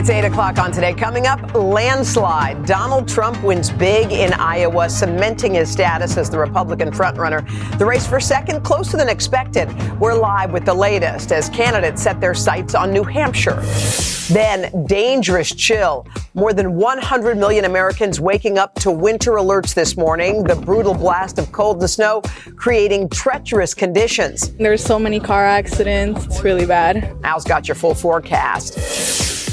It's 8 o'clock on today. Coming up, landslide. Donald Trump wins big in Iowa, cementing his status as the Republican frontrunner. The race for second closer than expected. We're live with the latest as candidates set their sights on New Hampshire. Then, dangerous chill. More than 100 million Americans waking up to winter alerts this morning. The brutal blast of cold and snow creating treacherous conditions. There's so many car accidents. It's really bad. Al's got your full forecast.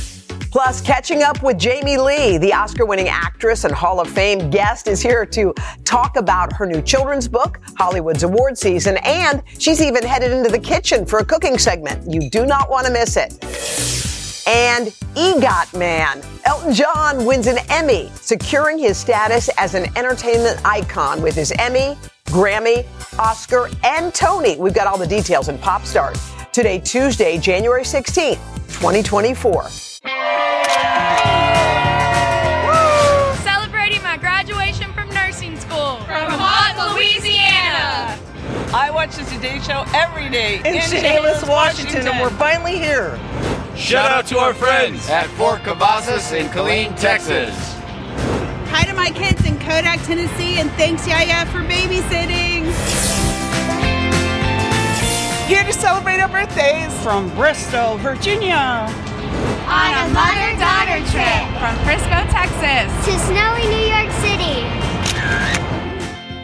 Plus, catching up with Jamie Lee, the Oscar winning actress and Hall of Fame guest, is here to talk about her new children's book, Hollywood's award season, and she's even headed into the kitchen for a cooking segment. You do not want to miss it. And EGOT Man. Elton John wins an Emmy, securing his status as an entertainment icon with his Emmy, Grammy, Oscar, and Tony. We've got all the details in Pop Start. Today, Tuesday, January 16th, 2024. Celebrating my graduation from nursing school from hot Louisiana. I watch the Today Show every day in, in Chehalis, Washington, Washington, and we're finally here. Shout out to our friends at Fort Cavazos in Killeen, Texas. Hi to my kids in Kodak, Tennessee, and thanks Yaya for babysitting. Here to celebrate our birthdays from Bristol, Virginia on a mother daughter trip from Frisco, Texas to snowy New York City.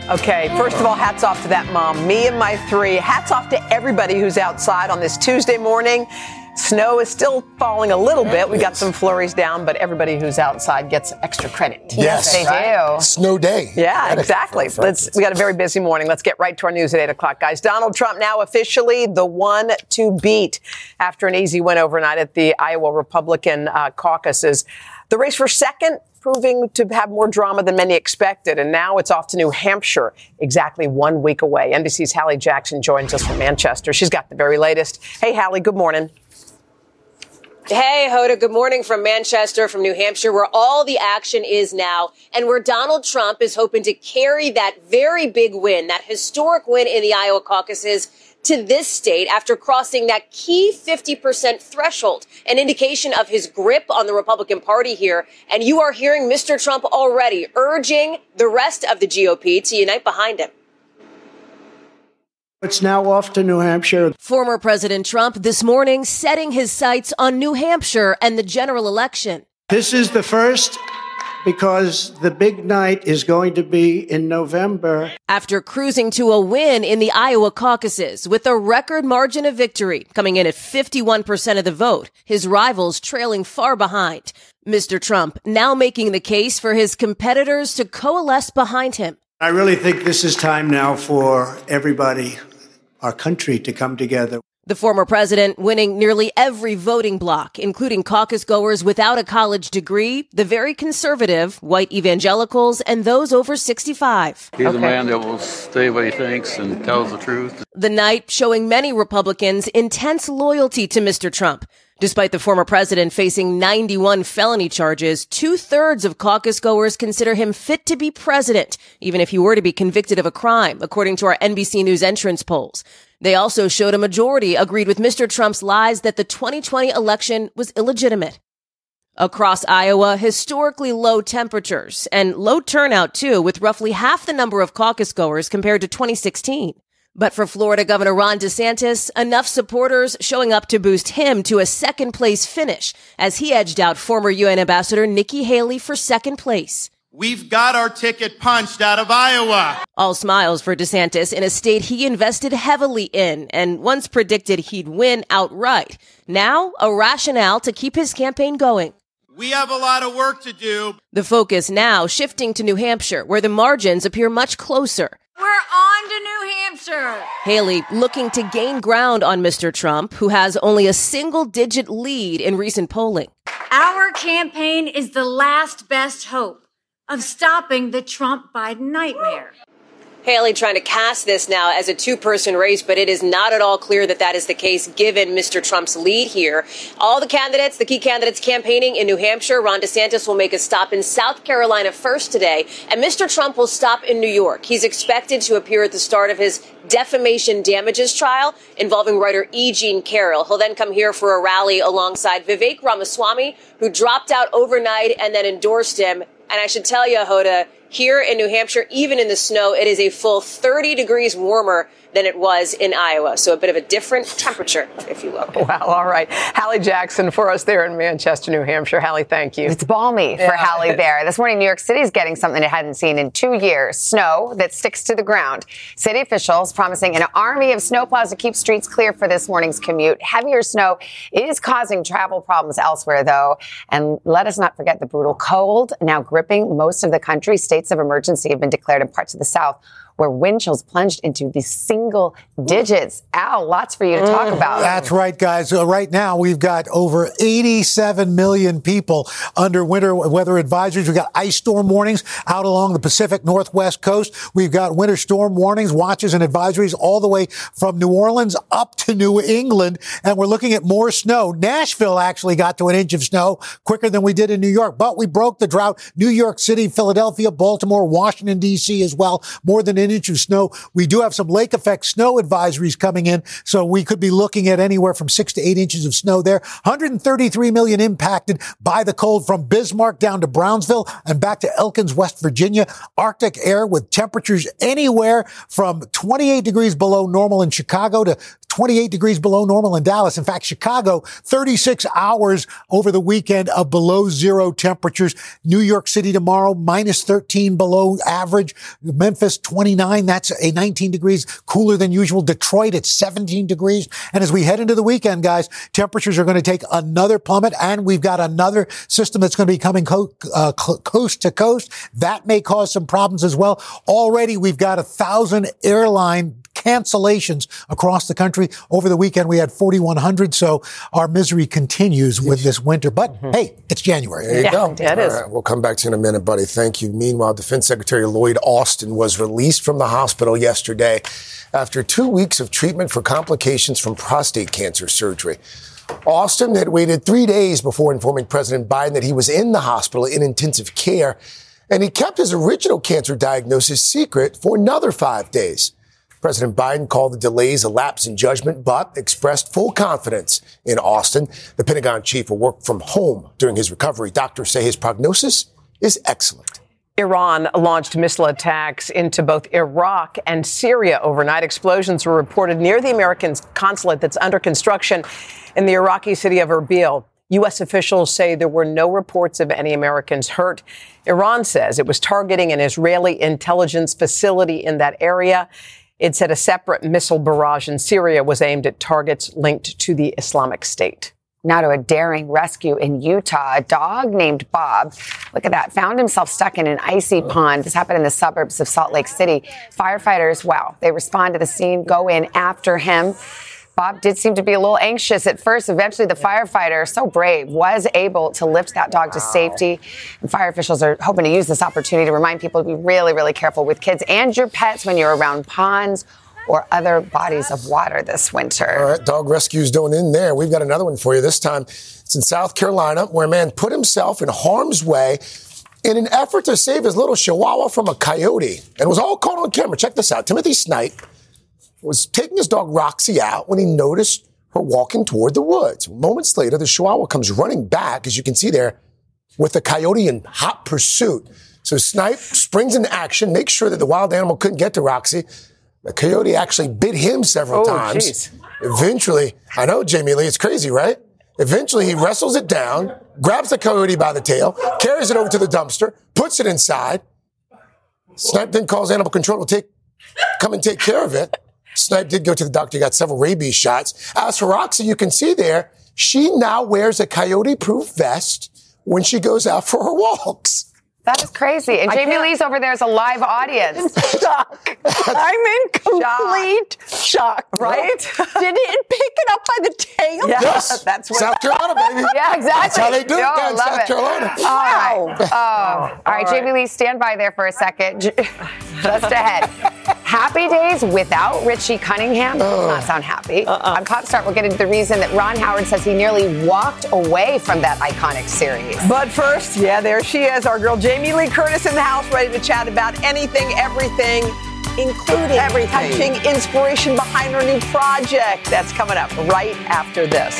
Okay, first of all, hats off to that mom. Me and my three. Hats off to everybody who's outside on this Tuesday morning. Snow is still falling a little bit. We got some flurries down, but everybody who's outside gets extra credit. Yes, they right? do. Snow day. Yeah, exactly. Let's. We got a very busy morning. Let's get right to our news at eight o'clock, guys. Donald Trump now officially the one to beat after an easy win overnight at the Iowa Republican uh, caucuses. The race for second proving to have more drama than many expected. And now it's off to New Hampshire, exactly one week away. NBC's Hallie Jackson joins us from Manchester. She's got the very latest. Hey, Hallie, good morning. Hey, Hoda, good morning from Manchester, from New Hampshire, where all the action is now, and where Donald Trump is hoping to carry that very big win, that historic win in the Iowa caucuses to this state after crossing that key 50% threshold, an indication of his grip on the Republican Party here. And you are hearing Mr. Trump already urging the rest of the GOP to unite behind him. It's now off to New Hampshire. Former President Trump this morning setting his sights on New Hampshire and the general election. This is the first because the big night is going to be in November. After cruising to a win in the Iowa caucuses with a record margin of victory, coming in at 51% of the vote, his rivals trailing far behind. Mr. Trump now making the case for his competitors to coalesce behind him. I really think this is time now for everybody our country to come together. The former president winning nearly every voting block, including caucus goers without a college degree, the very conservative, white evangelicals, and those over 65. He's okay. a man that will say what he thinks and tells the truth. The night showing many Republicans intense loyalty to Mr. Trump. Despite the former president facing 91 felony charges, two thirds of caucus goers consider him fit to be president, even if he were to be convicted of a crime, according to our NBC News entrance polls. They also showed a majority agreed with Mr. Trump's lies that the 2020 election was illegitimate. Across Iowa, historically low temperatures and low turnout too, with roughly half the number of caucus goers compared to 2016. But for Florida Governor Ron DeSantis, enough supporters showing up to boost him to a second place finish as he edged out former UN Ambassador Nikki Haley for second place. We've got our ticket punched out of Iowa. All smiles for DeSantis in a state he invested heavily in and once predicted he'd win outright. Now, a rationale to keep his campaign going. We have a lot of work to do. The focus now shifting to New Hampshire, where the margins appear much closer. We're on to New Hampshire. Haley looking to gain ground on Mr. Trump, who has only a single digit lead in recent polling. Our campaign is the last best hope of stopping the Trump Biden nightmare. Haley trying to cast this now as a two person race, but it is not at all clear that that is the case given Mr. Trump's lead here. All the candidates, the key candidates campaigning in New Hampshire, Ron DeSantis will make a stop in South Carolina first today, and Mr. Trump will stop in New York. He's expected to appear at the start of his defamation damages trial involving writer E. Jean Carroll. He'll then come here for a rally alongside Vivek Ramaswamy, who dropped out overnight and then endorsed him. And I should tell you, Hoda, here in New Hampshire, even in the snow, it is a full 30 degrees warmer than it was in Iowa. So a bit of a different temperature, if you will. Wow. All right. Hallie Jackson for us there in Manchester, New Hampshire. Hallie, thank you. It's balmy for Yeah. Hallie there. This morning, New York City is getting something it hadn't seen in two years snow that sticks to the ground. City officials promising an army of snowplows to keep streets clear for this morning's commute. Heavier snow is causing travel problems elsewhere, though. And let us not forget the brutal cold now gripping most of the country. States of emergency have been declared in parts of the South where wind chills plunged into the single digits. Al, lots for you to talk about. That's right, guys. Uh, right now, we've got over 87 million people under winter weather advisories. We've got ice storm warnings out along the Pacific Northwest coast. We've got winter storm warnings, watches, and advisories all the way from New Orleans up to New England. And we're looking at more snow. Nashville actually got to an inch of snow quicker than we did in New York, but we broke the drought. New York City, Philadelphia, Baltimore, Washington, D.C. as well. More than an inch of snow. We do have some lake effect snow advisories coming in. So we could be looking at anywhere from six to eight inches of snow there. 133 million impacted by the cold from Bismarck down to Brownsville and back to Elkins, West Virginia. Arctic air with temperatures anywhere from 28 degrees below normal in Chicago to 28 degrees below normal in Dallas. In fact, Chicago, 36 hours over the weekend of below zero temperatures. New York City tomorrow, minus 13 below average. Memphis, 29. That's a 19 degrees cooler than usual. Detroit at 17 degrees. And as we head into the weekend, guys, temperatures are going to take another plummet. And we've got another system that's going to be coming co- uh, co- coast to coast. That may cause some problems as well. Already we've got a thousand airline cancellations across the country. Over the weekend, we had 4,100. So our misery continues with this winter. But mm-hmm. hey, it's January. There you go. All right, we'll come back to you in a minute, buddy. Thank you. Meanwhile, Defense Secretary Lloyd Austin was released from the hospital yesterday after two weeks of treatment for complications from prostate cancer surgery. Austin had waited three days before informing President Biden that he was in the hospital in intensive care, and he kept his original cancer diagnosis secret for another five days. President Biden called the delays a lapse in judgment, but expressed full confidence in Austin. The Pentagon chief will work from home during his recovery. Doctors say his prognosis is excellent. Iran launched missile attacks into both Iraq and Syria overnight. Explosions were reported near the American consulate that's under construction in the Iraqi city of Erbil. U.S. officials say there were no reports of any Americans hurt. Iran says it was targeting an Israeli intelligence facility in that area. It said a separate missile barrage in Syria was aimed at targets linked to the Islamic State. Now to a daring rescue in Utah. A dog named Bob, look at that, found himself stuck in an icy pond. This happened in the suburbs of Salt Lake City. Firefighters, wow, they respond to the scene, go in after him. Bob did seem to be a little anxious at first. Eventually, the firefighter, so brave, was able to lift that dog to safety. And fire officials are hoping to use this opportunity to remind people to be really, really careful with kids and your pets when you're around ponds or other bodies of water this winter. All right, dog rescue's doing in there. We've got another one for you. This time it's in South Carolina where a man put himself in harm's way in an effort to save his little chihuahua from a coyote. And it was all caught on camera. Check this out. Timothy Snipe was taking his dog Roxy out when he noticed her walking toward the woods. Moments later, the chihuahua comes running back, as you can see there, with the coyote in hot pursuit. So Snipe springs into action, makes sure that the wild animal couldn't get to Roxy. The coyote actually bit him several Oh, times. jeez. Eventually, I know, Jamie Lee, it's crazy, right? Eventually, he wrestles it down, grabs the coyote by the tail, carries it over to the dumpster, puts it inside. Snipe then calls animal control to take, come and take care of it. Snipe did go to the doctor, got several rabies shots. As for Roxy, you can see there, she now wears a coyote proof vest when she goes out for her walks. That is crazy. And I Jamie can't- Lee's over there as a live audience. shock. I'm in complete shock, right? Did it pick it up by the tail? Yes. That's what South Carolina, baby. Yeah, exactly. That's how they do it No, down in love South it. Carolina. All right. Oh. All right, Jamie Lee, stand by there for a second. Just ahead. Happy days without Richie Cunningham does not sound happy. Uh-uh. On Pop Start, we'll get into the reason that Ron Howard says he nearly walked away from that iconic series. But first, yeah, there she is, our girl Jamie Lee Curtis in the house, ready to chat about anything, everything, including Everything. touching inspiration behind her new project. That's coming up right after this.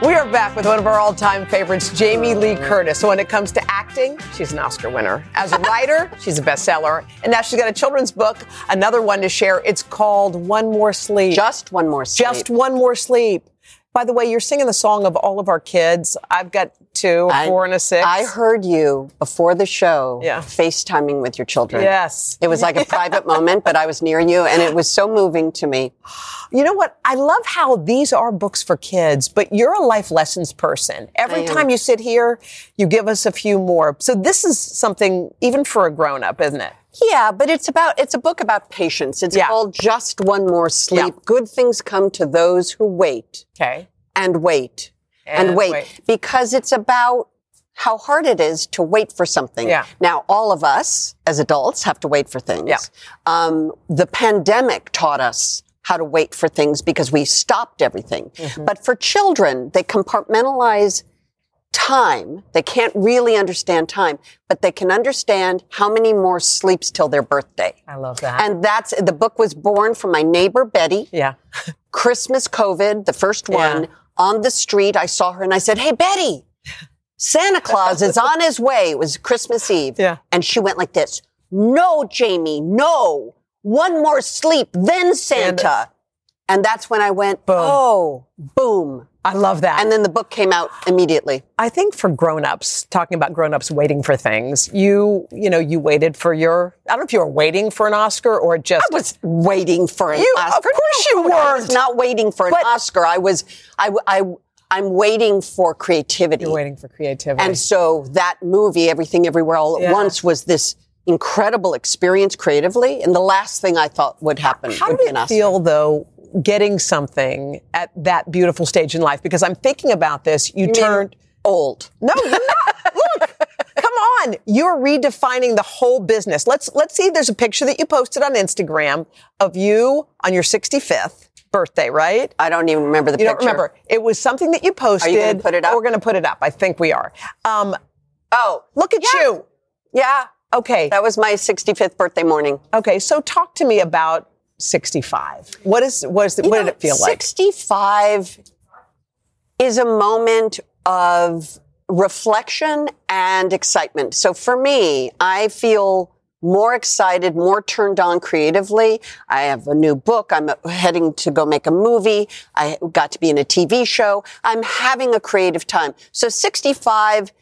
We are back with one of our all time favorites, Jamie Lee Curtis. So, when it comes to acting, she's an Oscar winner. As a writer, she's a bestseller. And now she's got a children's book, another one to share. It's called One More Sleep. Just one more sleep. Just one more sleep. By the way, you're singing the song of all of our kids. I've got two, a I- four, and a six. I heard you before the show Yeah. FaceTiming with your children. Yes. It was like a private moment, but I was near you and it was so moving to me. You know what? I love how these are books for kids, but you're a life lessons person. Every time you sit here, you give us a few more. So this is something even for a grown up, isn't it? Yeah, but it's about it's a book about patience. It's Yeah. called Just One More Sleep. Yeah. Good things come to those who wait Okay. and wait and, And wait. wait. because it's about how hard it is to wait for something. Yeah. Now, all of us as adults have to wait for things. Yeah. Um, the pandemic taught us how to wait for things because we stopped everything. Mm-hmm. But for children, they compartmentalize time. They can't really understand time, but they can understand how many more sleeps till their birthday. I love that. And that's the book was born from my neighbor Betty. yeah. Christmas COVID, the first one, Yeah. on the street. I saw her and I said, Hey, Betty, Santa Claus is on his way. It was Christmas Eve. Yeah. And she went like this No, Jamie, no. One more sleep, then Santa. And that's when I went, Boom. Oh, boom. I love that. And then the book came out immediately. I think for grown-ups, talking about grown-ups waiting for things, you, you know, you waited for your, I don't know if you were waiting for an Oscar or just. I was waiting for an You- Oscar. of course you No, I was weren't. waiting for an But- Oscar. I was, I, I, I'm waiting for creativity. You're waiting for creativity. And so that movie, Everything Everywhere All at Yeah. Once, was this incredible experience creatively. And the last thing I thought would happen How would did be an it Oscar. feel though, getting something at that beautiful stage in life? Because I'm thinking about this. You, mean turned old. No, you're not. Look, come on. You're redefining the whole business. Let's let's see. There's a picture that you posted on Instagram of you on your 65th birthday, right? I don't even remember the You don't picture. remember. It was something that you posted. Are you gonna put it up? We're going to put it up. I think we are. Um, Oh, look at you. yeah. Okay. That was my 65th birthday morning. Okay. So talk to me about 65. What is what is You what know, did it feel like? 65 is a moment of reflection and excitement. So for me, I feel more excited, more turned on creatively. I have a new book. I'm heading to go make a movie. I got to be in a TV show. I'm having a creative time. So 65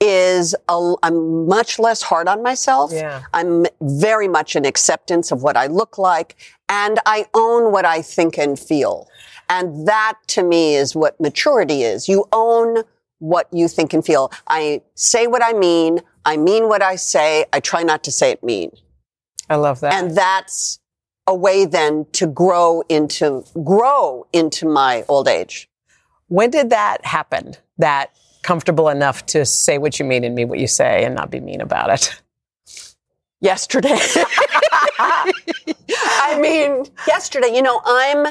is a, I'm much less hard on myself. Yeah. I'm very much an acceptance of what I look like and I own what I think and feel. And that to me is what maturity is. You own what you think and feel. I say what I mean. I mean what I say. I try not to say it mean. I love that. And that's a way then to grow into, grow into my old age. When did that happen? That comfortable enough to say what you mean and mean what you say and not be mean about it? Yesterday. I mean, yesterday, you know, I'm,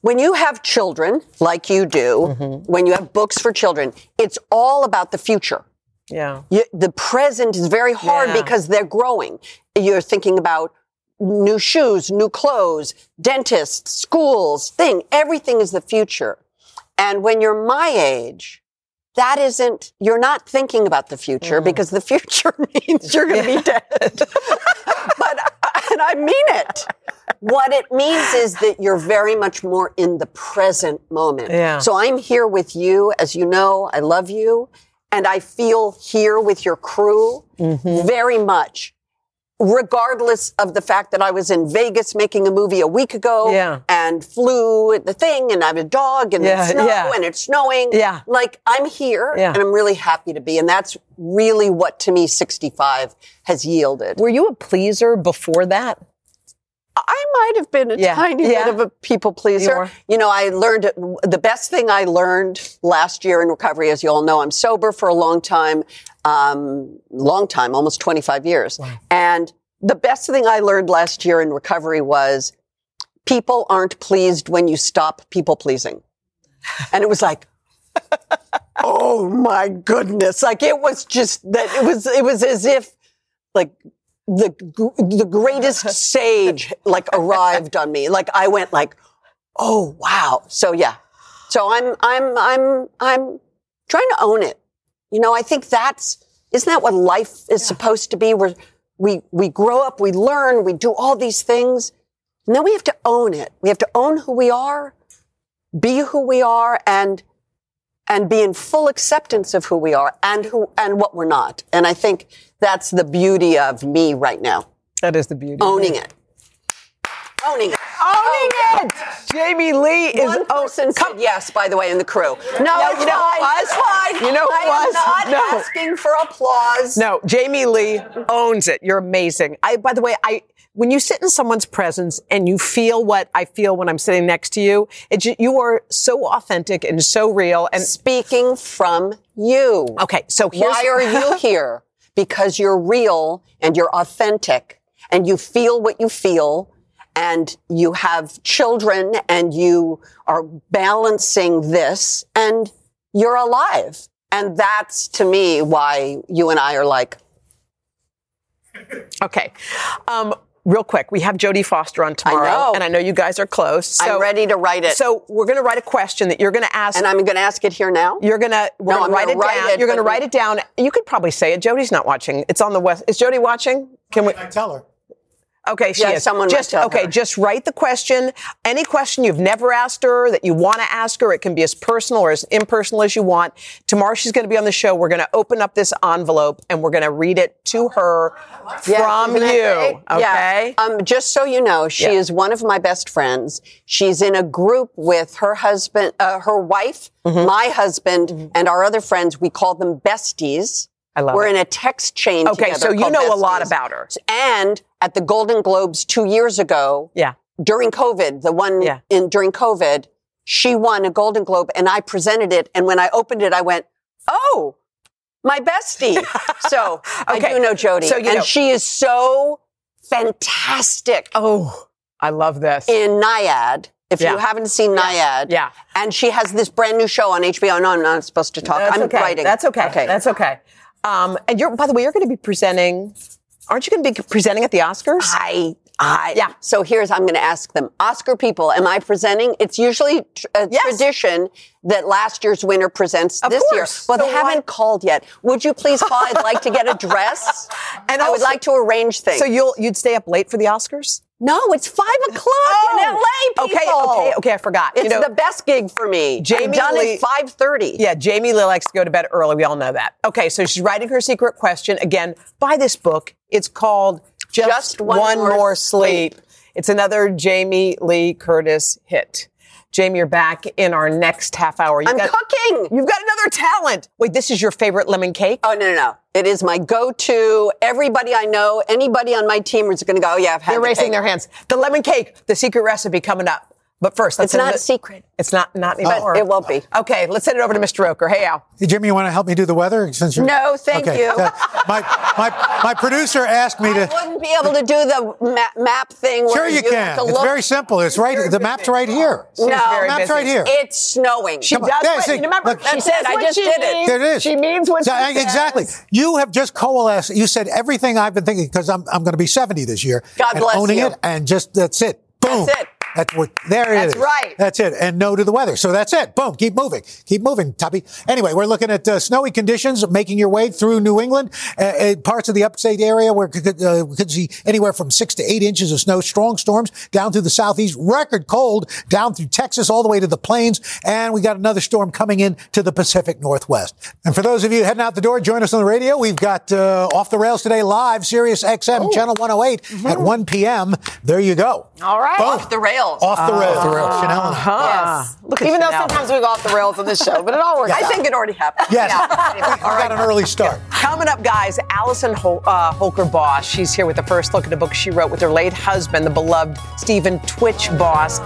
when you have children like you do, Mm-hmm. when you have books for children, it's all about the future. Yeah. You, the present is very hard Yeah. because they're growing. You're thinking about new shoes, new clothes, dentists, schools, thing. Everything is the future. And when you're my age, that isn't, you're not thinking about the future because the future means you're going to be dead. but, and I mean it. What it means is that you're very much more in the present moment. Yeah. So I'm here with you. As you know, I love you. And I feel here with your crew Mm-hmm. very much regardless of the fact that I was in Vegas making a movie a week ago Yeah. and flew at the thing and I have a dog and Yeah, it's snow yeah. and it's snowing. Yeah. Like I'm here Yeah. and I'm really happy to be. And that's really what to me 65 has yielded. Were you a pleaser before that? I might have been a Yeah, tiny yeah. bit of a people pleaser. were. You, know, I learned the best thing I learned last year in recovery, as you all know, I'm sober for a long time, um, long time, almost 25 years. And the best thing I learned last year in recovery was people aren't pleased when you stop people pleasing. And it was like, oh my goodness. Like it was just that it was, it was as if like the, the greatest sage like arrived on me. Like I went like, oh wow. So yeah. So I'm, I'm, I'm, I'm trying to own it. You know, I think that's, isn't that what life is supposed to be? Where we, we grow up, we learn, we do all these things. And then we have to own it. We have to own who we are, be who we are, and and be in full acceptance of who we are and who and what we're not. And I think that's the beauty of me right now. That is the beauty. Owning it. Owning it. Owning oh. it. Jamie Lee is One oh, person said yes, by the way, in the crew. No, you know who fine. was? It's fine. You know who I was? am not No. asking for applause. No, Jamie Lee owns it. You're amazing. I, by the way, I, when you sit in someone's presence and you feel what I feel when I'm sitting next to you, it, you are so authentic and so real. And Speaking from you. okay, so here's, Why are you here? Because you're real and you're authentic and you feel what you feel and you have children and you are balancing this and you're alive. And that's to me why you and I are like, Okay. Um, real quick, we have Jodie Foster on tomorrow, know. and I know you guys are close. So, I'm ready to write it. So we're going to write a question that you're going to ask. and I'm going to ask it here now. you're gonna we're No, gonna I'm write gonna it write down. it, you're gonna write it down. You could probably say it. Jodie's not watching. It's on the west. Is Jody watching? Can we? I tell her. Okay, she Yeah, is. someone just okay. her. Just write the question. Any question you've never asked her that you want to ask her. It can be as personal or as impersonal as you want. Tomorrow she's going to be on the show. We're going to open up this envelope and we're going to read it to her Yeah, from you. Okay. Yeah. Um, just so you know, she Yeah. is one of my best friends. She's in a group with her husband, uh, her wife, Mm-hmm. my husband, and our other friends. We call them besties. I love We're it. in a text chain. Okay, so you know a lot about her. And at the Golden Globes two years ago, Yeah. during COVID, the one Yeah. in during COVID, she won a Golden Globe, and I presented it. And when I opened it, I went, "Oh, my bestie." so I Okay. do know Jodie, So you and know- she is so fantastic Oh, I love this. in Nyad. If Yeah. you haven't seen Nyad, Yeah. and she has this brand new show on HBO. No, I'm not supposed to talk. That's I'm okay. writing. That's okay. Okay. That's okay. Um, and you're, by the way, you're going to be presenting. Aren't you going to be presenting at the Oscars? I I, yeah. So here's, I'm going to ask them, Oscar people, am I presenting? It's usually tr- a yes. tradition that last year's winner presents of this course. year. Well, so they haven't why? called yet. Would you please call? I'd like to get a dress. and I would like to arrange things. So you'll, you'd stay up late for the Oscars? No, it's five o'clock oh, in LA. People. Okay, okay, okay. I forgot. It's you know, the best gig for me. Jamie I'm done Lee, at five thirty. Yeah, Jamie Lee likes to go to bed early. We all know that. Okay, so she's writing her secret question again. Buy this book. It's called Just, Just One, One, More, More sleep. sleep. It's another Jamie Lee Curtis hit. Jamie, you're back in our next half hour. You've I'm got, cooking. You've got another talent. Wait, this is your favorite lemon cake? Oh, no, no, no. It is my go-to. Everybody I know, anybody on my team is going to go, oh, yeah, I've had They're the raising cake. their hands. The lemon cake, the secret recipe coming up. But first, it's not a secret. It's not not anymore. But it won't be. Okay, let's send it over to Mr. Roker. Hey, Al. Hey, Jimmy, you want to help me do the weather? Since you're... No, thank okay. you. Uh, my, my, my producer asked me to. I wouldn't be able to do the map, map thing. Sure, you, you can. It's look. very simple. It's right. The map's right here. No, the map's busy. right here. It's snowing. She does. Yeah, see, remember, look, she said, "I just did means. it." There it is. She means what so, she Exactly. Says. You have just coalesced. You said everything I've been thinking because I'm I'm going to be 70 this year. God and bless owning you. it and just that's it. Boom. That's it. That's what, there it that's is. right. That's it. And no to the weather. So that's it. Boom. Keep moving. Keep moving, Tubby. Anyway, we're looking at uh, snowy conditions making your way through New England, uh, uh, parts of the upstate area where could, uh, we could see anywhere from six to eight inches of snow, strong storms down through the southeast, record cold down through Texas all the way to the plains. And we got another storm coming in to the Pacific Northwest. And for those of you heading out the door, join us on the radio. We've got uh, Off the Rails today live, Sirius XM, oh. channel 108 mm-hmm. at 1 p.m. There you go. All right. Boom. Off the rails. Off the rails. Uh, the rails. Chanel. Uh-huh. Yes. Look Even Chanel. though sometimes we go off the rails on this show, but it all works I out. think it already happened. Yes. Yeah. All right. got an early start. Coming up, guys, Allison Hol- uh, Holker Boss. She's here with the first look at a book she wrote with her late husband, the beloved Stephen Twitch Boss,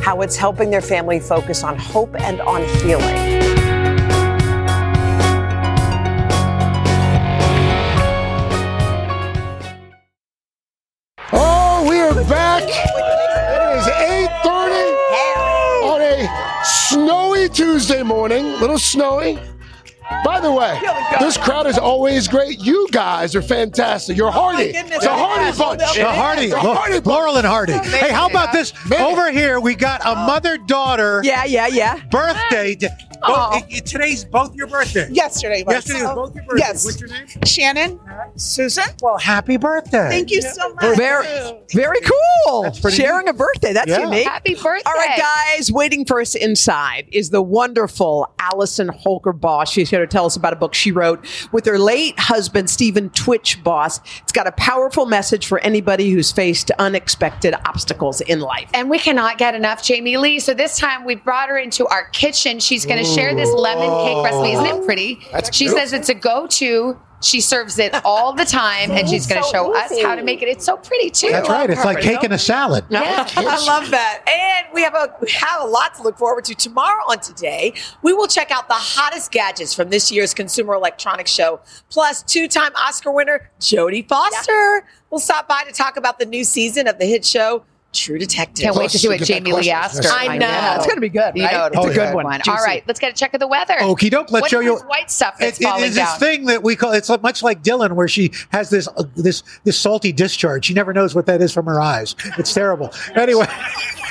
how it's helping their family focus on hope and on healing. Tuesday morning. A little snowy. By the way, this crowd is always great. You guys are fantastic. You're oh hardy. It's a hardy bunch. A hardy. It's a hardy bunch. Laurel and Hardy. Hey, how about this? Over here, we got a mother-daughter Yeah, yeah, yeah. birthday. Both, it- it- today's both your birthday. Yesterday was. Yesterday was both your birthdays. Yes. What's your name? Shannon, Susan. Well, happy birthday. Thank you so much. Very, very cool. That's pretty Sharing a birthday. That's Yeah. unique. Happy birthday. All right, guys, waiting for us inside is the wonderful Allison Holker Boss. She's here to tell us about a book she wrote with her late husband, Stephen Twitch Boss. It's got a powerful message for anybody who's faced unexpected obstacles in life. And we cannot get enough Jamie Lee. So this time we brought her into our kitchen. She's going to share this lemon cake recipe. Isn't it oh. pretty? That's she beautiful. says it's a go-to. She serves it all the time, and she's going to so show us how to make it. It's so pretty too. That's right. It's like cake and a salad. Yeah. I love that. And we have a we have a lot to look forward to tomorrow on today. We will check out the hottest gadgets from this year's Consumer Electronics Show. Plus, two-time Oscar winner Jodie Foster will stop by to talk about the new season of the hit show True Detective. Can't wait to see what Jamie Lee that asked her. question. I know. It's going to be good, You know, it's Oh, a good yeah. one. All Juicy. right, let's get a check of the weather. Okie doke. Let's What show is you. this white stuff that's It- it falling is this thing that we call. It's much like Dylan, where she has this uh, this this salty discharge. She never knows what that is from her eyes. It's terrible. Anyway.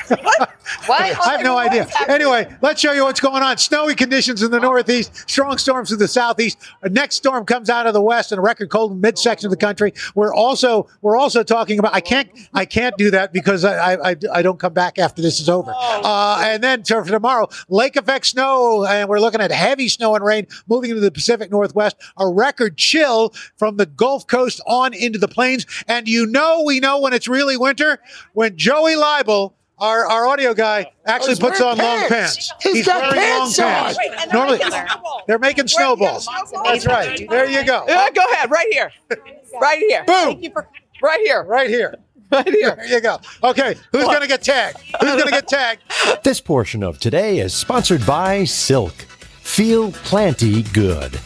What? I have no idea. Anyway, let's show you what's going on. Snowy conditions in the northeast, strong storms in the southeast. A next storm comes out of the west and a record cold in midsection of the country. We're also we're also talking about. I can't I can't do that because I I, I, don't come back after this is over. Uh, and then for tomorrow, lake effect snow, and we're looking at heavy snow and rain moving into the Pacific Northwest. A record chill from the Gulf Coast on into the plains. And you know we know when it's really winter when Joey Leibel. Our, our audio guy oh, actually puts on wearing long pants. pants. He's got wearing pants long on. pants. Wait, and they're Normally, making they're making snowballs. That's right. There you go. Yeah, go ahead. Right here. Right here. Boom. Thank you for right here. Right here. Right here. There you go. Okay, who's going to get tagged? Who's going to get tagged? This portion of today is sponsored by Silk. Feel plenty good.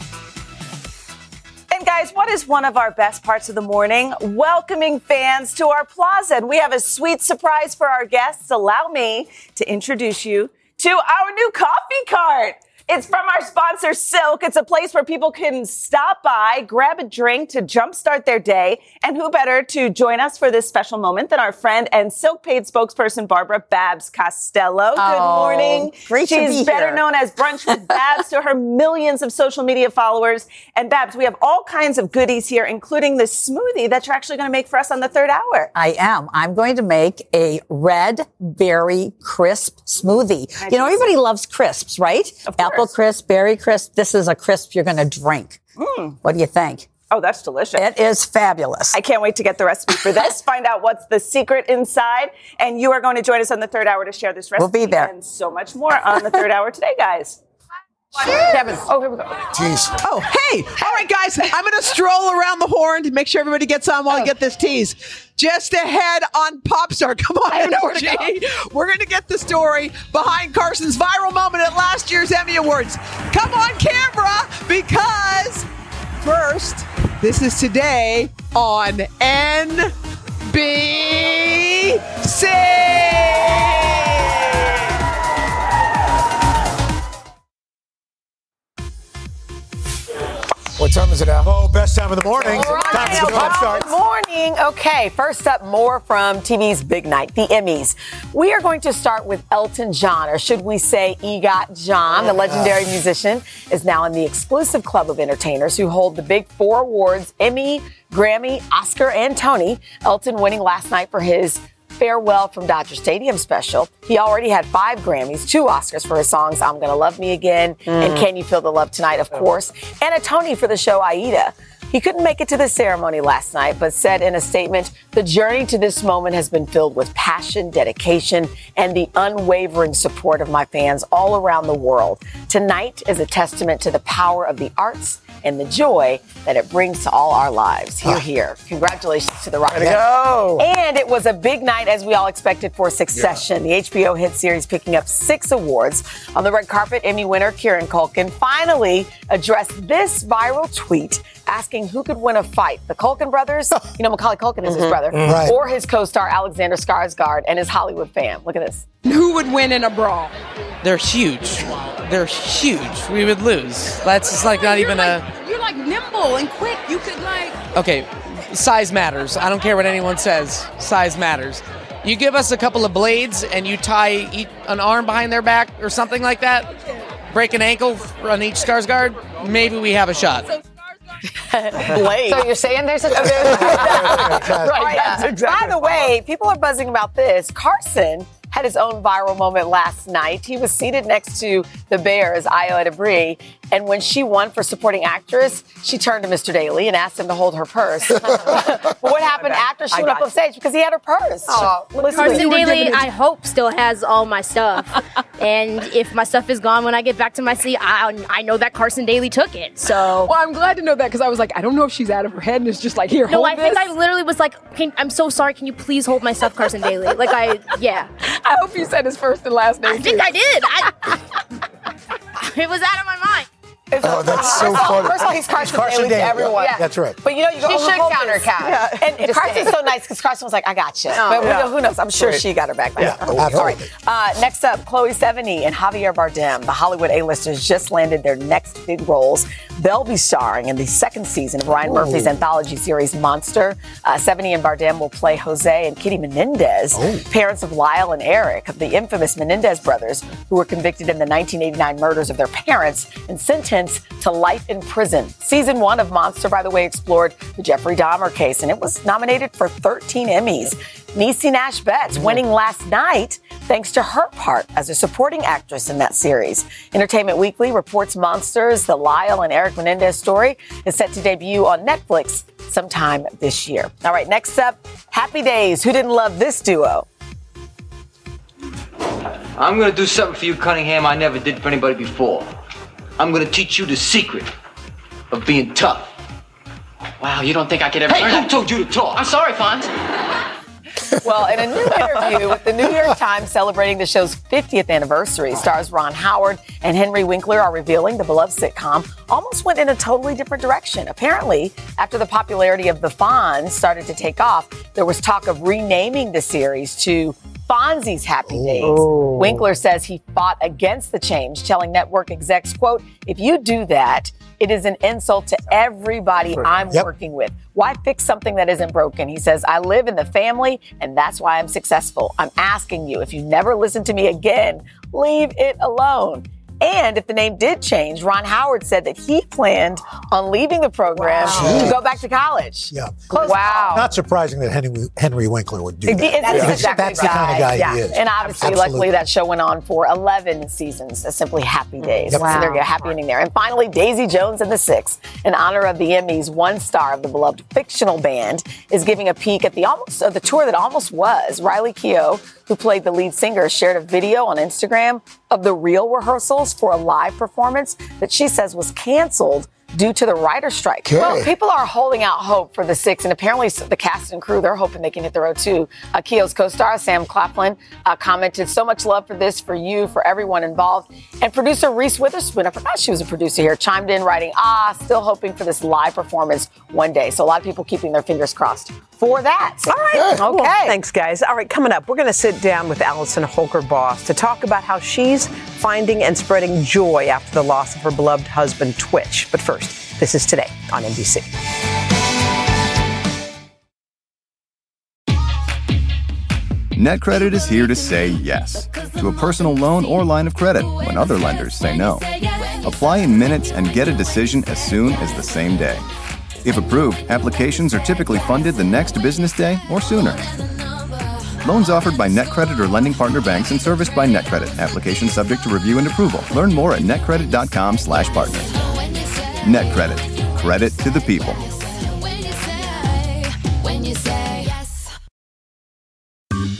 Guys, what is one of our best parts of the morning? Welcoming fans to our plaza. And we have a sweet surprise for our guests. Allow me to introduce you to our new coffee cart. It's from our sponsor, Silk. It's a place where people can stop by, grab a drink to jumpstart their day. And who better to join us for this special moment than our friend and Silk paid spokesperson, Barbara Babs Costello. Good Oh, morning. great to She's be better here. known as Brunch with Babs to her millions of social media followers. And Babs, we have all kinds of goodies here, including this smoothie that you're actually going to make for us on the third hour. I am. I'm going to make a red berry crisp smoothie. You know, everybody loves crisps, right? Apple crisp, berry crisp. This is a crisp you're going to drink. Mm. What do you think? Oh, that's delicious. It is fabulous. I can't wait to get the recipe for this, find out what's the secret inside. And you are going to join us on the third hour to share this recipe. We'll be there. And so much more on the third hour today, guys. Kevin. Oh, here we go. Tease. Oh, hey. All right, guys. I'm going to stroll around the horn to make sure everybody gets on while I get this tease. Just ahead on Pop Start. Come on, I don't where to Energy. We're going to get the story behind Carson's viral moment at last year's Emmy Awards. Come on, camera, because first, this is today on NBC. What time is it, Al? Oh, best time of the morning. All right, Time for the well, pop start. Good morning. Okay, first up, more from TV's big night, the Emmys. We are going to start with Elton John, or should we say EGOT John, the legendary musician, is now in the exclusive club of entertainers who hold the big four awards Emmy, Grammy, Oscar, and Tony. Elton winning last night for his Farewell from Dodger Stadium special. He already had five Grammys, two Oscars for his songs I'm Gonna Love Me Again and hmm. Can You Feel the Love Tonight, of oh. course, and a Tony for the show Aida. He couldn't make it to the ceremony last night, but said in a statement, the journey to this moment has been filled with passion, dedication, and the unwavering support of my fans all around the world. Tonight is a testament to the power of the arts and the joy that it brings to all our lives. Here, here. Congratulations to the Rock. go. And it was a big night, as we all expected, for Succession, the HBO hit series picking up six awards. On the red carpet, Emmy winner Kieran Culkin finally addressed this viral tweet asking who could win a fight the Culkin brothers, you know, Macaulay Culkin is his mm-hmm. brother, mm-hmm. Right. or his co star Alexander Skarsgård and his Hollywood fam. Look at this. Who would win in a brawl? They're huge. They're huge. We would lose. That's just like not even a. You're like nimble and quick. You could like. Okay, size matters. I don't care what anyone says. Size matters. You give us a couple of blades and you tie each, an arm behind their back or something like that, break an ankle on each Skarsgård, maybe we have a shot. Blade. So you're saying there's a. right. that's By the way, people are buzzing about this. Carson had his own viral moment last night. He was seated next to the Bears, Ayo Edebiri, and when she won for supporting actress, she turned to Mr. Daly and asked him to hold her purse. but what happened after she I went up on stage? Because he had her purse. Oh, Carson you Daly, I hope, still has all my stuff. and if my stuff is gone when I get back to my seat, I, I know that Carson Daly took it. So. Well, I'm glad to know that because I was like, I don't know if she's out of her head and it's just like, here, No, hold I think. I literally was like, I'm so sorry. Can you please hold my stuff, Carson Daly? Like, I, yeah. I hope you said his first and last name. I think. I did. I, it was out of my mind. Oh, that's so First of all- funny. First of all, he's Carson, Carson Daly to Daly. everyone. Yeah, that's right. But you know, you go, She oh, should hold count her this. cash. Yeah. And, and Just Carson's so nice because Carson was like, I got you. Oh, but yeah. who, who knows? I'm sure Right. she got her back. Yeah, All absolutely. right. Uh, next up, Chloe Sevigny and Javier Bardem, the Hollywood A-listers, just landed their next big roles. They'll be starring in the second season of Ryan Murphy's anthology series Monster. Uh, Sevigny and Bardem will play Jose and Kitty Menendez, parents of Lyle and Erik, the infamous Menendez brothers, who were convicted in the 1989 murders of their parents and sentenced to life in prison. Season one of Monster, by the way, explored the Jeffrey Dahmer case, and it was nominated for 13 Emmys. Niecy Nash Betts mm-hmm. winning last night thanks to her part as a supporting actress in that series. Entertainment Weekly reports Monsters, the Lyle and Erik Menendez story, is set to debut on Netflix sometime this year. All right, next up, Happy Days. Who didn't love this duo? I'm gonna do something for you, Cunningham, I never did for anybody before. I'm gonna teach you the secret of being tough. Wow, you don't think I could ever Hey, learn who that? told you to talk? I'm sorry, Fonz. Well, in a new interview with the New York Times celebrating the show's 50th anniversary, stars Ron Howard and Henry Winkler are revealing the beloved sitcom almost went in a totally different direction. Apparently, after the popularity of The Fonz started to take off, there was talk of renaming the series to Fonzie's Happy Days. Oh. Winkler says he fought against the change, telling network execs, quote, if you do that, it is an insult to everybody I'm Yep. working with. Why fix something that isn't broken? He says, I live in the family and that's why I'm successful. I'm asking you, if you never listen to me again, leave it alone. And if the name did change, Ron Howard said that he planned on leaving the program to go back to college. Yeah. Close wow. Not surprising that Henry, Henry Winkler would do that. That's, exactly that's the kind of guy yeah. he is. And obviously, Absolutely. luckily, that show went on for 11 seasons. That's simply happy days. Yep. So Wow. a happy ending there. And finally, Daisy Jones and the Six, in honor of the Emmys, one star of the beloved fictional band, is giving a peek at the almost uh, the tour that almost was. Riley Keough, who played the lead singer, shared a video on Instagram of the real rehearsals for a live performance that she says was canceled due to the writer strike. Okay. Well, people are holding out hope for the six, and apparently the cast and crew, they're hoping they can hit the road too. Uh, Keough's co-star, Sam Claflin, uh, commented, so much love for this, for you, for everyone involved. And producer Reese Witherspoon, I forgot she was a producer here, chimed in writing, ah, still hoping for this live performance one day. So a lot of people keeping their fingers crossed for that. All right. Okay. Well, thanks, guys. All right, coming up, we're going to sit down with Allison Holker Boss to talk about how she's finding and spreading joy after the loss of her beloved husband, Twitch. But first, this is today on NBC. NetCredit is here to say yes to a personal loan or line of credit when other lenders say no. Apply in minutes and get a decision as soon as the same day. If approved, applications are typically funded the next business day or sooner. Loans offered by NetCredit or lending partner banks and serviced by NetCredit. Application subject to review and approval. Learn more at netcredit.com slash partner. NetCredit. Credit to the people.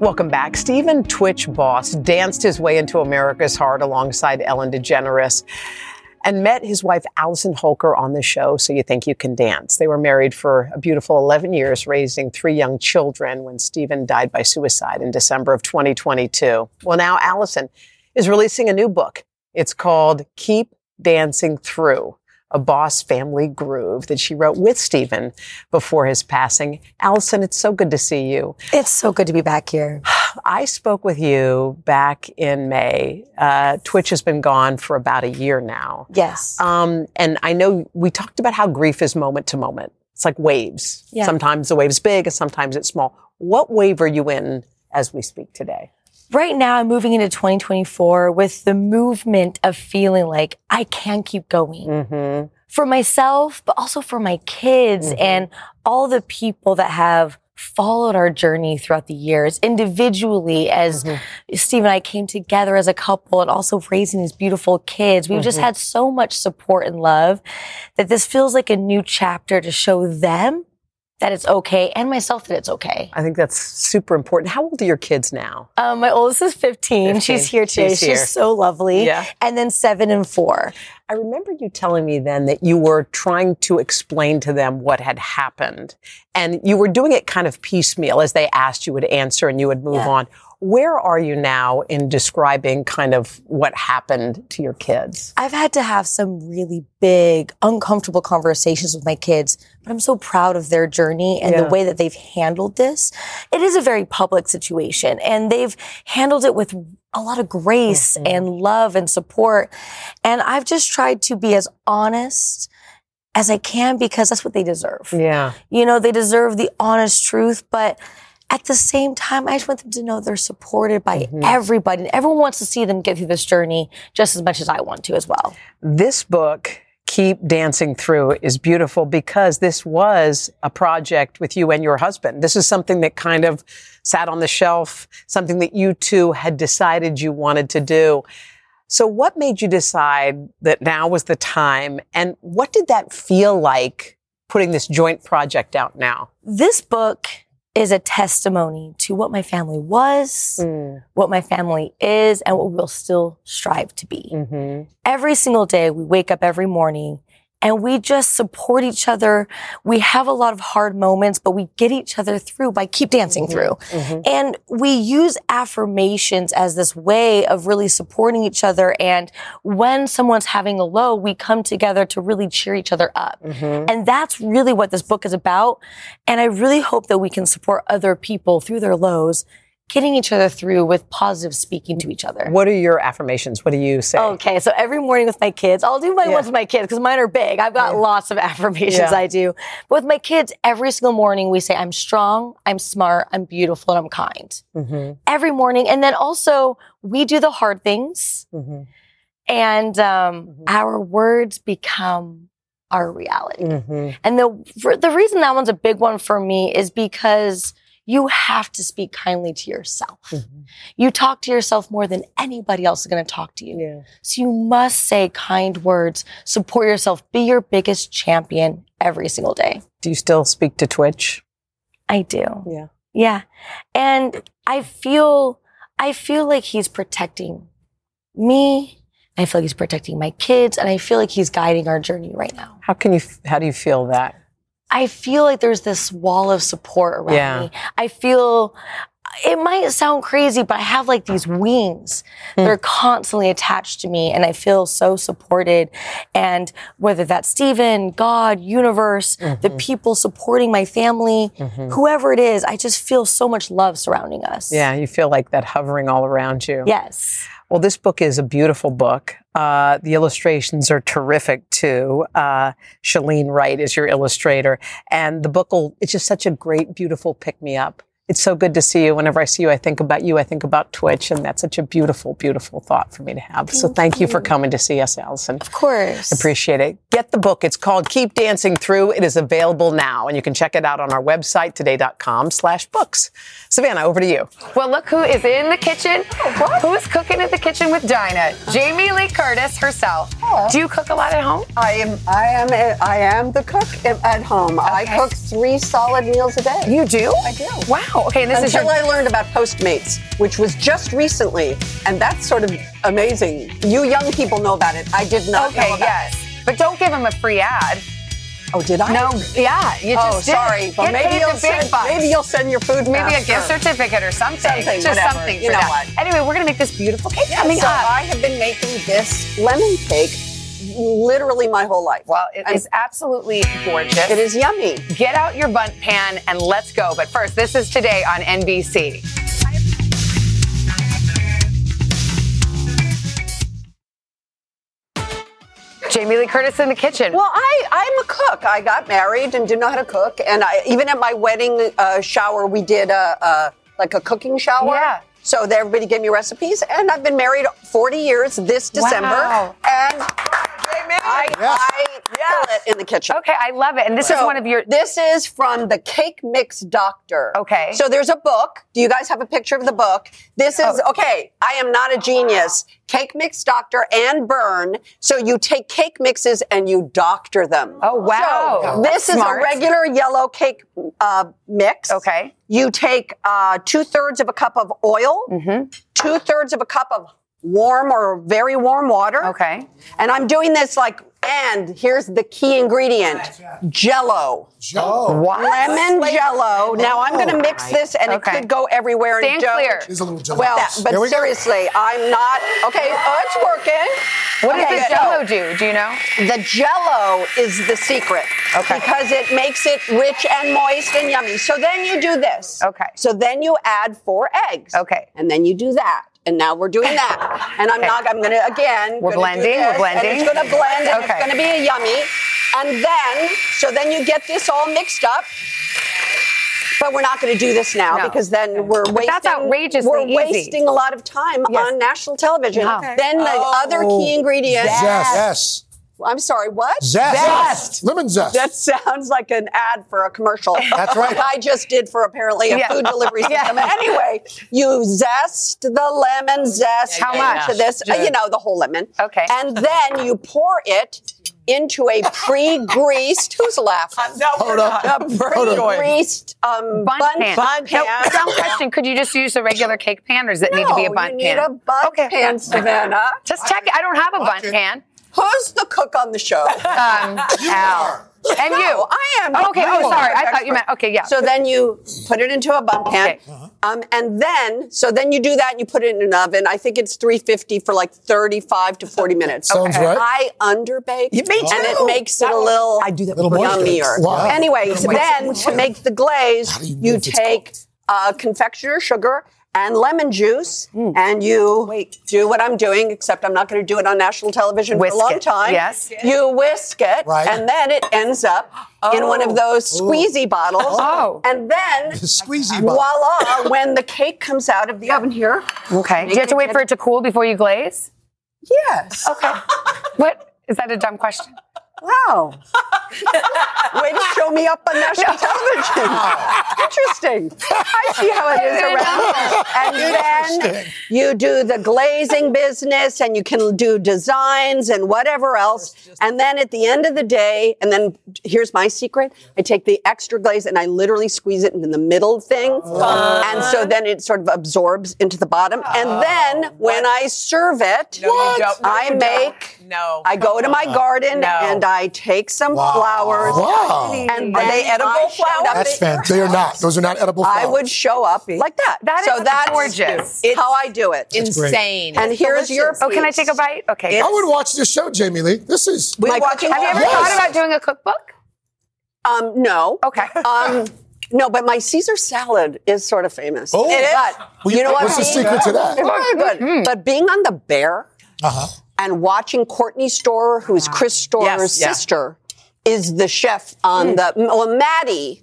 Welcome back. Stephen Twitch Boss danced his way into America's heart alongside Ellen DeGeneres and met his wife Allison Holker on the show So You Think You Can Dance. They were married for a beautiful 11 years, raising three young children when Stephen died by suicide in December of 2022. Well, now Allison is releasing a new book. It's called Keep Dancing Through. A boss family groove that she wrote with Stephen before his passing. Allison, it's so good to see you. It's so good to be back here. I spoke with you back in May. Uh, Twitch has been gone for about a year now. Yes. Um, and I know we talked about how grief is moment to moment. It's like waves. Yeah. Sometimes the wave's big and sometimes it's small. What wave are you in as we speak today? Right now, I'm moving into 2024 with the movement of feeling like I can keep going Mm-hmm. for myself, but also for my kids and all the people that have followed our journey throughout the years individually as Steve and I came together as a couple and also raising these beautiful kids. We've just Mhm. had so much support and love that this feels like a new chapter to show them that it's okay and myself that it's okay. I think that's super important. How old are your kids now? Um, my oldest is 15. 15. She's here today. She's She's, here. so lovely. Yeah. And then seven and four. I remember you telling me then that you were trying to explain to them what had happened. And you were doing it kind of piecemeal as they asked, you would answer and you would move Yeah. on. Where are you now in describing kind of what happened to your kids? I've had to have some really big, uncomfortable conversations with my kids, but I'm so proud of their journey and Yeah. the way that they've handled this. It is a very public situation and they've handled it with a lot of grace Mm-hmm. and love and support. And I've just tried to be as honest as I can because that's what they deserve. Yeah. You know, they deserve the honest truth, but at the same time, I just want them to know they're supported by Mm-hmm. everybody. And everyone wants to see them get through this journey just as much as I want to as well. This book, Keep Dancing Through, is beautiful because this was a project with you and your husband. This is something that kind of sat on the shelf, something that you two had decided you wanted to do. So what made you decide that now was the time and what did that feel like putting this joint project out now? This book is a testimony to what my family was, mm. what my family is, and what we'll still strive to be. Mm-hmm. Every single day, we wake up every morning and we just support each other. We have a lot of hard moments, but we get each other through by keep dancing mm-hmm. through. Mm-hmm. And we use affirmations as this way of really supporting each other. And when someone's having a low, we come together to really cheer each other up. Mm-hmm. And that's really what this book is about. And I really hope that we can support other people through their lows, getting each other through with positive speaking to each other. What are your affirmations? What do you say? Okay, so every morning with my kids, I'll do my ones with my kids because mine are big. I've got lots of affirmations Yeah. I do. But with my kids, every single morning we say, I'm strong, I'm smart, I'm beautiful, and I'm kind. Mm-hmm. Every morning. And then also, we do the hard things, Mm-hmm. and um, our words become our reality. Mm-hmm. And the the reason that one's a big one for me is because you have to speak kindly to yourself. Mm-hmm. You talk to yourself more than anybody else is going to talk to you. So you must say kind words, support yourself, be your biggest champion every single day. Do you still speak to Twitch? I do. Yeah. Yeah. And I feel I feel like he's protecting me. I feel like he's protecting my kids and I feel like he's guiding our journey right now. How can you? How do you feel that? I feel like there's this wall of support around Yeah. me. I feel it might sound crazy, but I have like these wings that hmm. are constantly attached to me and I feel so supported. And whether that's Stephen, God, universe, the mm-hmm. people supporting my family, mm-hmm. whoever it is, I just feel so much love surrounding us. Yeah, you feel like that hovering all around you. Yes. Well, this book is a beautiful book. Uh, the illustrations are terrific too. Uh, Shalene Wright is your illustrator, and the book will, it's just such a great, beautiful pick me up. It's so good to see you. Whenever I see you, I think about you. I think about Twitch, and that's such a beautiful, beautiful thought for me to have. so thank you for coming to see us, Allison. Of course. Appreciate it. Get the book. It's called Keep Dancing Through. It is available now, and you can check it out on our website, today.com slash books. Savannah, over to you. Well, look who is in the kitchen. Oh, Who's cooking in the kitchen with Dinah? Jamie Lee Curtis herself. Oh. Do you cook a lot at home? I am. I am. a- I am the cook at at home. I cook three solid meals a day. You do? I do. Wow. Oh, okay, and this is Until your- I learned about Postmates, which was just recently, and that's sort of amazing. You young people know about it. I did not Okay, know about yes. But don't give him a free ad. Oh, did I? No, yeah, you just oh, did. sorry. Get maybe you'll send. Maybe you'll send your food. Maybe a gift certificate or something. Something, Just whatever. something You know that. what? Anyway, we're gonna make this beautiful cake Yeah, coming so up. I have been making this lemon cake literally my whole life. Well, it is absolutely gorgeous. It is yummy. Get out your Bundt pan and let's go. But first, this is today on NBC. Jamie Lee Curtis in the kitchen. Well, I, I'm a cook. I got married and didn't know how to cook. And I, even at my wedding uh, shower, we did a, a like a cooking shower. Yeah. So everybody gave me recipes. And I've been married 40 years this December. Wow. And I, I kill it in the kitchen. Okay, I love it. And this is one of your. This is from the Cake Mix Doctor. Okay. So there's a book. Do you guys have a picture of the book? This is Oh. okay. I am not a genius. Cake Mix Doctor and Byrn. So you take cake mixes and you doctor them. Oh, wow. So That's this is smart. a regular yellow cake uh, mix. Okay. You take uh, two thirds of a cup of oil, Mm-hmm. two thirds of a cup of warm or very warm water. Okay. And I'm doing this like, and here's the key ingredient Jello. Jello. What? Lemon jello. Now I'm going to mix this and Okay. it could go everywhere. and Stand don't- clear. There's a little jello. Well, but There we go. seriously, I'm not. Okay, oh, it's working. What does Okay, the so jello do? Do you know? The jello is the secret. Okay. Because it makes it rich and moist and yummy. So then you do this. Okay. So then you add four eggs. Okay. And then you do that. And now we're doing that. And I'm Okay. not, I'm going to, again. We're gonna do blending, we're blending. And it's going to blend and Okay. it's going to be a yummy. And then, so then you get this all mixed up. But we're not going to do this now No. because then we're wasting. that's outrageously We're easy. wasting a lot of time Yes. on national television. Okay. Then the oh. other Oh, key ingredient. Yes. Yes. I'm sorry, what? Zest. zest. Lemon zest. That sounds like an ad for a commercial. That's right. I just did for apparently a Yeah. food delivery Yeah. system. Anyway, you zest the lemon zest How into much? this, uh, you know, the whole lemon. Okay. And then you pour it into a pre-greased, who's laughing? Hold up. A pre-greased um, Bun, pan. bun No, pan. dumb question. Could you just use a regular cake pan, or does it need to be a No, bun you need pan? a bun pan, Savannah. Just check it. I don't have a bun pan. Who's the cook on the show? Um, Al. And No, you. I am. Oh, okay. Oh, sorry. I thought you meant. Okay, yeah. So then you put it into a bun pan. Um, and then, so then you do that and you put it in an oven. I think it's 350 for like 35 to 40 minutes. Sounds right. I underbake. Me And it makes it a little, I do that Little moisture. yummier. Wow. Anyway, Little then to make the glaze, you you take uh, confectioner sugar and lemon juice Hmm. and you do what I'm doing, except I'm not going to do it on national television Whisk for a long it. time. Yes. You whisk it Right. and then it ends up in one of those squeezy bottles. Oh. And then Squeezy bottle. voila, when the cake comes out of the oven here. Okay. Do you have to wait for it to cool before you glaze? Yes. Okay. what? Is that a dumb question? Wow. Way to show me up on national television. Interesting. I see how it is around here. And then you do the glazing business and you can do designs and whatever else. And then at the end of the day, and then here's my secret I take the extra glaze and I literally squeeze it in the middle thing. And so then it sort of absorbs into the bottom. And then when I serve it, No, you don't. No, I you don't. make. No. I go to my garden No. and I take some Wow. flowers. Wow. And Are they edible I flowers? That's at- fantastic. They are not. Those are not edible flowers. I would show up like that. That so is that's gorgeous. It's how I do it. great. Insane. And here's your Oh, can I take a bite? Okay. I would watch this show, Jamie Lee. This is. We My watch cooking- Have you ever Yes. thought about doing a cookbook? Um, no. Okay. Um, no, but my Caesar salad is sort of famous. Oh. It is? But Well, you know what? what's the Being- secret to that? It's Very good. But being on the bear Uh-huh. And watching Courtney Storer, who's Chris Storer's Yes, yeah. sister, is the chef on hmm. the. Well, Matty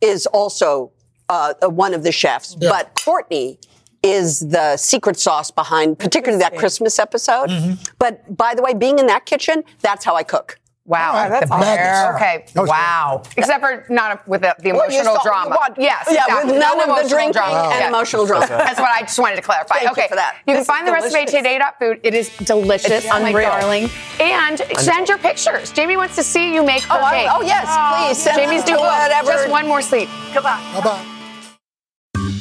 is also uh, uh, one of the chefs, Yeah. but Courtney is the secret sauce behind, particularly that Christmas episode. Mm-hmm. But by the way, being in that kitchen, that's how I cook. Wow. All right, that's The Okay. That was Wow. Except for not with the, the Well, emotional saw- drama. what- yes. yeah, exactly. with none No of the drinking drama. and Yeah. emotional drama. That's what I just wanted to clarify. Thank you okay. for that. You This can is find the recipe at delicious. Today Food. It is delicious. It's oh unreal. darling. And send your pictures. Jamie wants to see you make her Oh, I- cake. oh, yes, please, oh, send Jamie's doing whatever- Just one more sleep. Goodbye. Bye-bye.